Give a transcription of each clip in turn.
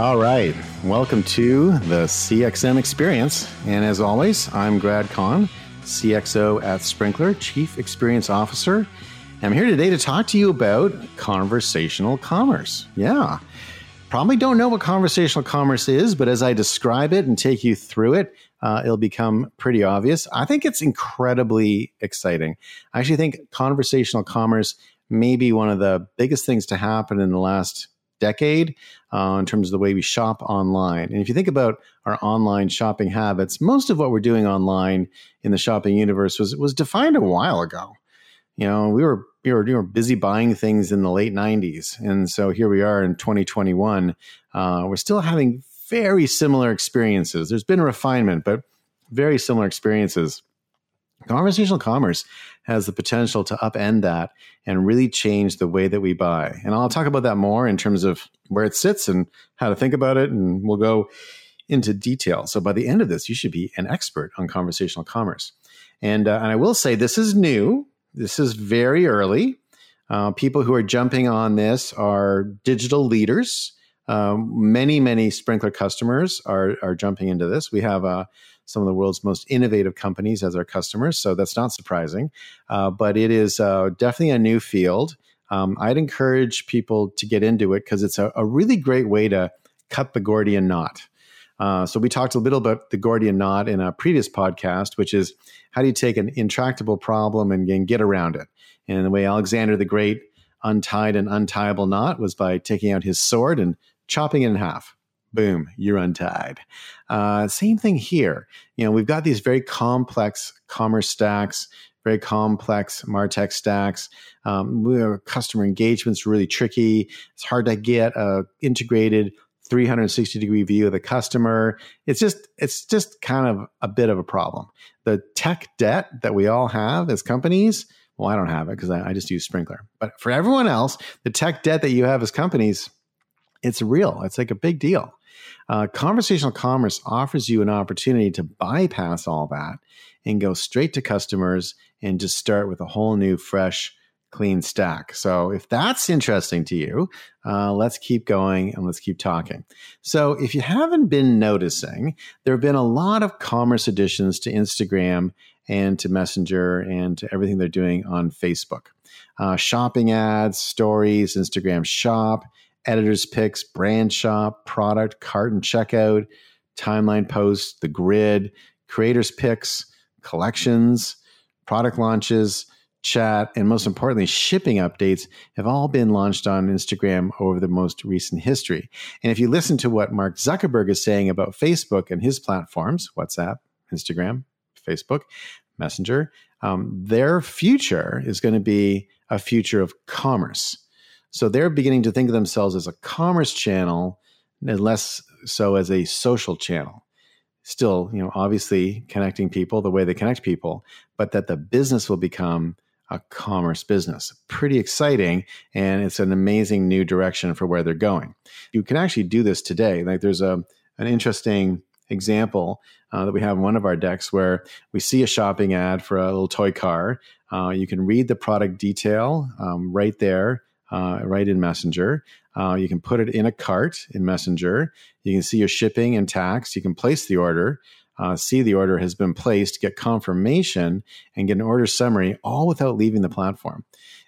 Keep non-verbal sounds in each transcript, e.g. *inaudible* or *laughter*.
All right. Welcome to the CXM experience. And as always, I'm Grad Conn, CXO at Sprinklr, Chief Experience Officer. I'm here today to talk to you about conversational commerce. Yeah. Probably don't know what conversational commerce is, but as I describe it and take you through it, uh, it'll become pretty obvious. I think it's incredibly exciting. I actually think conversational commerce may be one of the biggest things to happen in the last decade uh, in terms of the way we shop online. And if you think about our online shopping habits, most of what we're doing online in the shopping universe was was defined a while ago. You know, we were we were, we were busy buying things in the late '90s, and so here we are in 2021. Uh, we're still having very similar experiences. There's been refinement, but very similar experiences. Conversational commerce has the potential to upend that and really change the way that we buy. And I'll talk about that more in terms of where it sits and how to think about it. And we'll go into detail. So by the end of this, you should be an expert on conversational commerce. And, uh, and I will say this is new. This is very early. Uh, people who are jumping on this are digital leaders. Um, many, many Sprinklr customers are, are jumping into this. We have a some of the world's most innovative companies as our customers. So that's not surprising. Uh, but it is uh, definitely a new field. Um, I'd encourage people to get into it because it's a, a, really great way to cut the Gordian knot. Uh, so we talked a little about the Gordian knot in a previous podcast, which is how do you take an intractable problem and, and get around it? And the way Alexander the Great untied an untieable knot was by taking out his sword and chopping it in half boom, you're untied. Uh, same thing here. You know, we've got these very complex commerce stacks, very complex Martech stacks. Um, customer engagement's really tricky. It's hard to get a integrated 360 degree view of the customer. It's just it's just kind of a bit of a problem. The tech debt that we all have as companies. Well, I don't have it because I, I just use Sprinklr. But for everyone else, the tech debt that you have as companies, it's real. It's like a big deal. Uh, conversational commerce offers you an opportunity to bypass all that and go straight to customers and just start with a whole new, fresh, clean stack. So, if that's interesting to you, uh, let's keep going and let's keep talking. So, if you haven't been noticing, there have been a lot of commerce additions to Instagram and to Messenger and to everything they're doing on Facebook. Uh, shopping ads, stories, Instagram shop, editor's picks, brand shop, product, cart and checkout, timeline posts, the grid, creators picks, collections, product launches, chat, and most importantly, shipping updates have all been launched on Instagram over the most recent history. And if you listen to what Mark Zuckerberg is saying about Facebook and his platforms, WhatsApp, Instagram, Facebook, Messenger, um, their future is going to be a future of commerce. So they're beginning to think of themselves as a commerce channel and less so as a social channel. Still, you know, obviously connecting people the way they connect people, but that the business will become a commerce business. Pretty exciting, and it's an amazing new direction for where they're going. You can actually do this today. Like there's a an interesting example uh, that we have in one of our decks where we see a shopping ad for a little toy car. Uh, you can read the product detail um, right there uh, right in Messenger. Uh, you can put it in a cart in Messenger. You can see your shipping and tax. You can place the order, uh, see the order has been placed, get confirmation, and get an order summary, all without leaving the platform.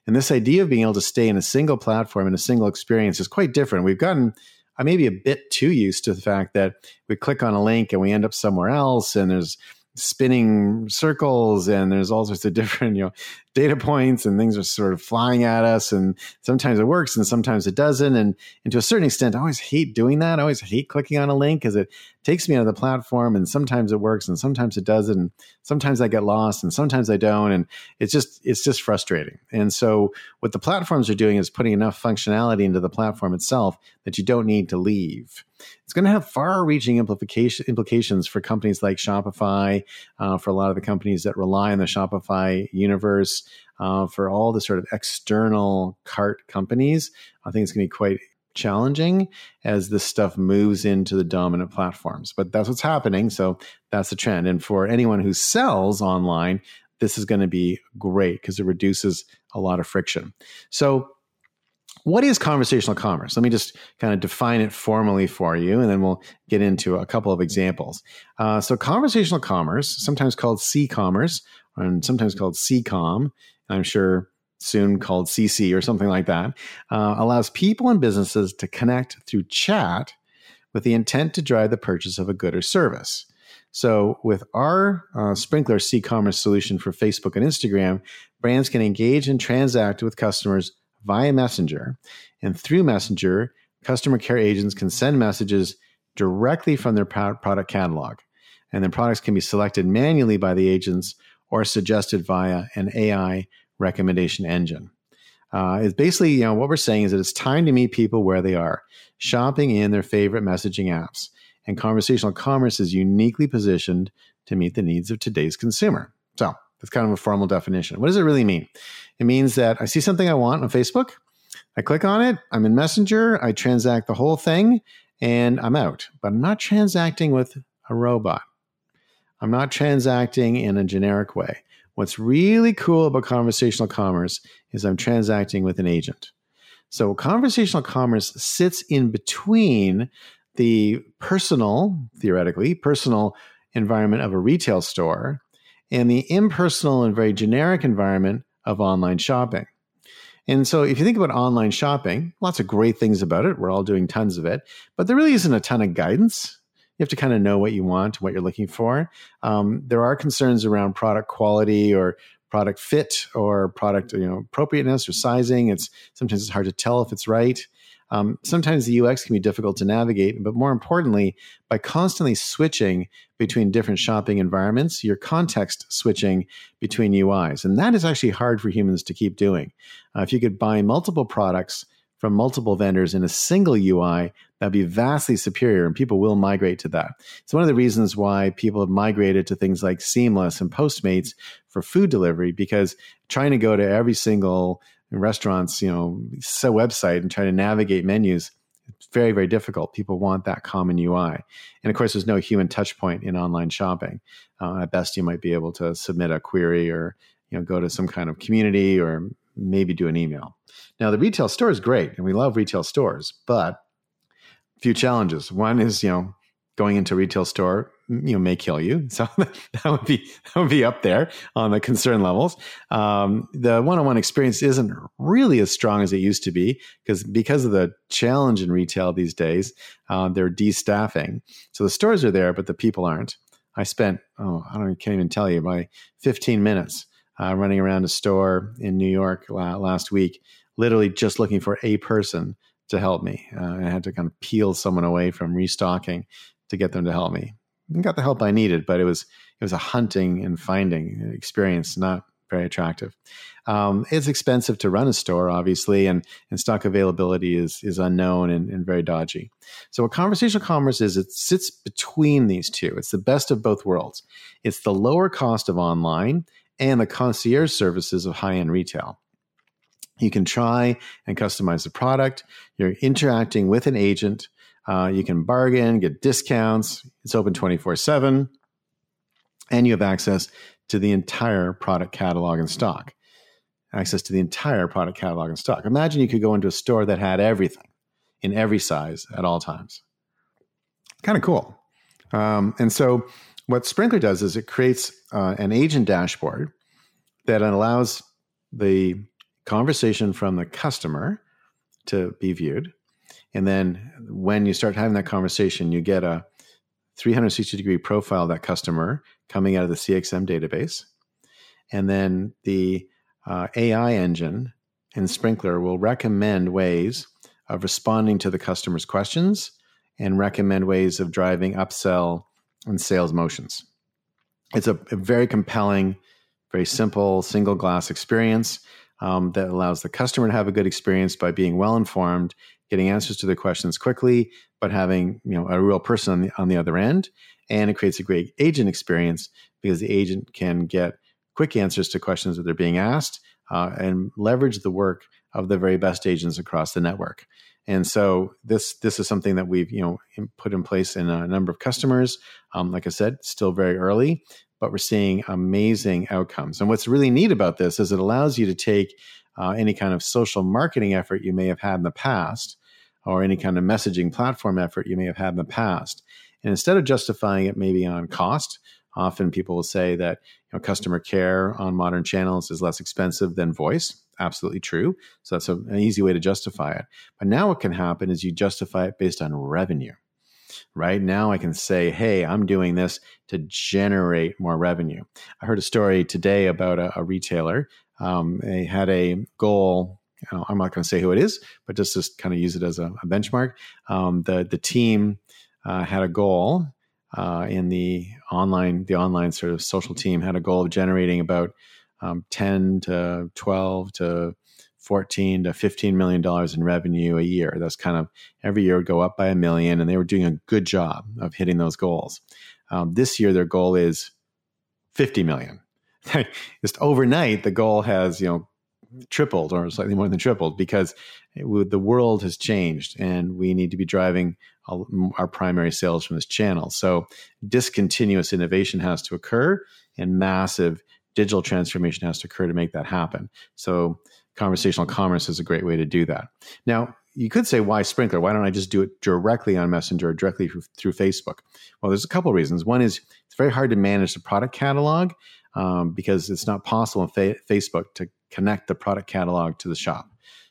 And this idea of being able to stay in a single platform in a single experience is quite different. We've gotten I may be a bit too used to the fact that we click on a link and we end up somewhere else, and there's spinning circles and there's all sorts of *laughs* different you know data points and things are sort of flying at us and sometimes it works and sometimes it doesn't. And, and to a certain extent i always hate doing that. I always hate clicking on a link because it takes me out of the platform and sometimes it works and sometimes it doesn't and sometimes i get lost and sometimes i don't and it's just it's just frustrating. And so what the platforms are doing is putting enough functionality into the platform itself that you don't need to leave. It's going to have far-reaching implication, implications for companies like Shopify, uh, for a lot of the companies that rely on the Shopify universe, uh, for all the sort of external cart companies. I think it's going to be quite challenging as this stuff moves into the dominant platforms. But that's what's happening. So that's the trend. And for anyone who sells online, this is going to be great because it reduces a lot of friction. So what is conversational commerce? Let me just kind of define it formally for you, and then we'll get into a couple of examples. Uh, so, conversational commerce, sometimes called C commerce, and sometimes called CCOM, I'm sure soon called CC or something like that, uh, allows people and businesses to connect through chat with the intent to drive the purchase of a good or service. So, with our uh, Sprinklr C commerce solution for Facebook and Instagram, brands can engage and transact with customers via Messenger. And through Messenger, customer care agents can send messages directly from their product catalog. And then products can be selected manually by the agents or suggested via an AI recommendation engine. Uh, it's basically, you know, what we're saying is that it's time to meet people where they are, shopping in their favorite messaging apps. And conversational commerce is uniquely positioned to meet the needs of today's consumer. So that's kind of a formal definition. What does it really mean? It means that I see something I want on Facebook, I click on it, I'm in Messenger, I transact the whole thing, and I'm out. But I'm not transacting with a robot. I'm not transacting in a generic way. What's really cool about conversational commerce is I'm transacting with an agent. So conversational commerce sits in between the personal, theoretically, personal environment of a retail store and the impersonal and very generic environment of online shopping. And so, if you think about online shopping, lots of great things about it. We're all doing tons of it, but there really isn't a ton of guidance. You have to kind of know what you want, what you're looking for. Um, there are concerns around product quality or product fit or product you know appropriateness or sizing. It's sometimes it's hard to tell if it's right. Um, sometimes the UX can be difficult to navigate, but more importantly, by constantly switching between different shopping environments, you're context switching between UIs. And that is actually hard for humans to keep doing. Uh, if you could buy multiple products from multiple vendors in a single UI, that'd be vastly superior, and people will migrate to that. It's one of the reasons why people have migrated to things like Seamless and Postmates for food delivery, because trying to go to every single restaurants, you know, so website and try to navigate menus. It's very, very difficult. People want that common UI. And of course, there's no human touch point in online shopping. Uh, at best, you might be able to submit a query or, you know, go to some kind of community or maybe do an email. Now, the retail store is great and we love retail stores, but a few challenges. One is, you know, going into a retail store you know may kill you. *laughs* So that would be that would be up there on the concern levels. Um, the one-on-one experience isn't really as strong as it used to be because because of the challenge in retail these days, uh, they're de-staffing. So the stores are there, but the people aren't. I spent oh I don't can't even tell you by 15 minutes uh, running around a store in New York last week, literally just looking for a person to help me. Uh, I had to kind of peel someone away from restocking to get them to help me got the help I needed, but it was it was a hunting and finding experience, not very attractive. Um, it's expensive to run a store, obviously, and, and stock availability is is unknown and, and very dodgy. So, what conversational commerce is, it sits between these two. It's the best of both worlds. It's the lower cost of online and the concierge services of high end retail. You can try and customize the product. You're interacting with an agent uh, you can bargain, get discounts. It's open 24 7. And you have access to the entire product catalog and stock. Access to the entire product catalog and stock. Imagine you could go into a store that had everything in every size at all times. Kind of cool. Um, and so, what Sprinklr does is it creates uh, an agent dashboard that allows the conversation from the customer to be viewed and then when you start having that conversation, you get a 360 degree profile of that customer coming out of the CXM database. And then the uh, AI engine in Sprinklr will recommend ways of responding to the customer's questions and recommend ways of driving upsell and sales motions. It's a, a very compelling, very simple single glass experience um, that allows the customer to have a good experience by being well informed getting answers to their questions quickly, but having you know a real person on the on the other end, and it creates a great agent experience because the agent can get quick answers to questions that they're being asked uh, and leverage the work of the very best agents across the network. And so this this is something that we've you know put in place in a number of customers. Um, like I said, still very early, but we're seeing amazing outcomes. And what's really neat about this is it allows you to take uh, any kind of social marketing effort you may have had in the past, or any kind of messaging platform effort you may have had in the past. And instead of justifying it maybe on cost, often people will say that you know, customer care on modern channels is less expensive than voice. Absolutely true. So that's a, an easy way to justify it. But now what can happen is you justify it based on revenue. Right now, I can say, hey, I'm doing this to generate more revenue. I heard a story today about a, a retailer. Um, they had a goal I'm not going to say who it is, but just to kind of use it as a, a benchmark. Um, the the team uh, had a goal uh, in the online the online sort of social team had a goal of generating about um, 10 to 12 to 14 to 15 million dollars in revenue a year. That's kind of every year would go up by a million, and they were doing a good job of hitting those goals. Um, this year, their goal is 50 million. *laughs* Just overnight, the goal has you know tripled or slightly more than tripled because the world has changed and we need to be driving our primary sales from this channel. So discontinuous innovation has to occur and massive digital transformation has to occur to make that happen. So conversational commerce is a great way to do that. Now, you could say, why Sprinklr? Why don't I just do it directly on Messenger or directly through, through Facebook? Well, there's a couple reasons. One is it's very hard to manage the product catalog um, because it's not possible in fa- Facebook to connect the product catalog to the shop.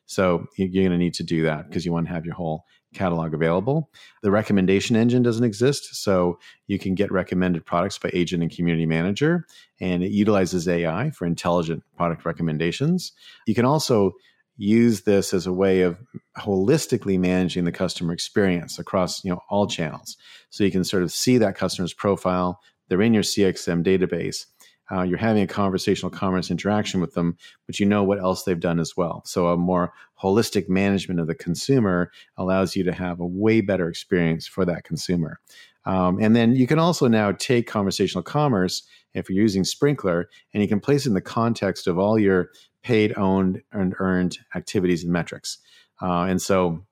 So you're going to need to do that because you want to have your whole catalog available. The recommendation engine doesn't exist, so you can get recommended products by agent and community manager, and it utilizes AI for intelligent product recommendations. You can also use this as a way of holistically managing the customer experience across you know all channels so you can sort of see that customer's profile they're in your cxm database uh, you're having a conversational commerce interaction with them, but you know what else they've done as well. So a more holistic management of the consumer allows you to have a way better experience for that consumer. Um, and then you can also now take conversational commerce if you're using Sprinklr, and you can place it in the context of all your paid, owned, and earned activities and metrics. Uh, and so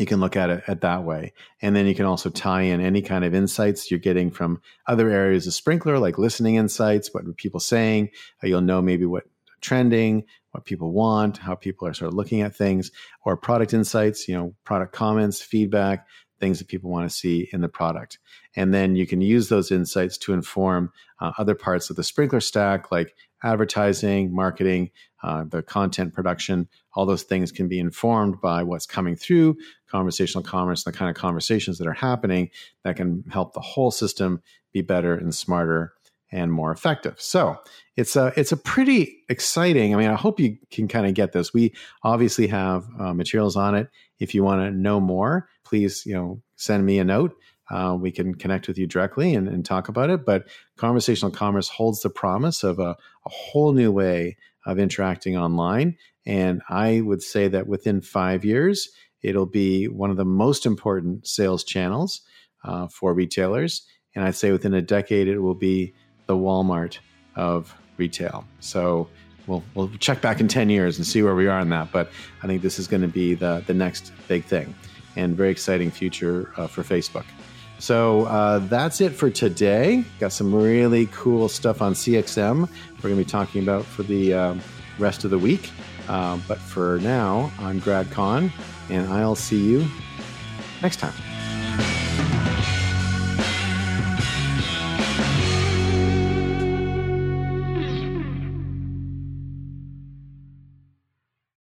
you can look at it at that way. And then you can also tie in any kind of insights you're getting from other areas of Sprinklr, like listening insights, what are people saying. Uh, you'll know maybe what trending, what people want, how people are sort of looking at things, or product insights, you know, product comments, feedback, things that people want to see in the product. And then you can use those insights to inform uh, other parts of the Sprinklr stack, like advertising, marketing, uh, the content production, all those things can be informed by what's coming through conversational commerce and the kind of conversations that are happening that can help the whole system be better and smarter and more effective. So it's a it's a pretty exciting. I mean, I hope you can kind of get this. We obviously have uh, materials on it. If you want to know more, please you know send me a note. Uh, we can connect with you directly and, and, talk about it. But conversational commerce holds the promise of a, a whole new way of interacting online. And I would say that within five years, it'll be one of the most important sales channels uh, for retailers. And I'd say within a decade, it will be the Walmart of retail. So we'll, we'll check back in 10 years and see where we are on that. But I think this is going to be the, the next big thing and very exciting future uh, for Facebook. So uh, that's it for today. Got some really cool stuff on CXM we're going to be talking about for the um, rest of the week. Uh, but for now, I'm Grad and I'll see you next time.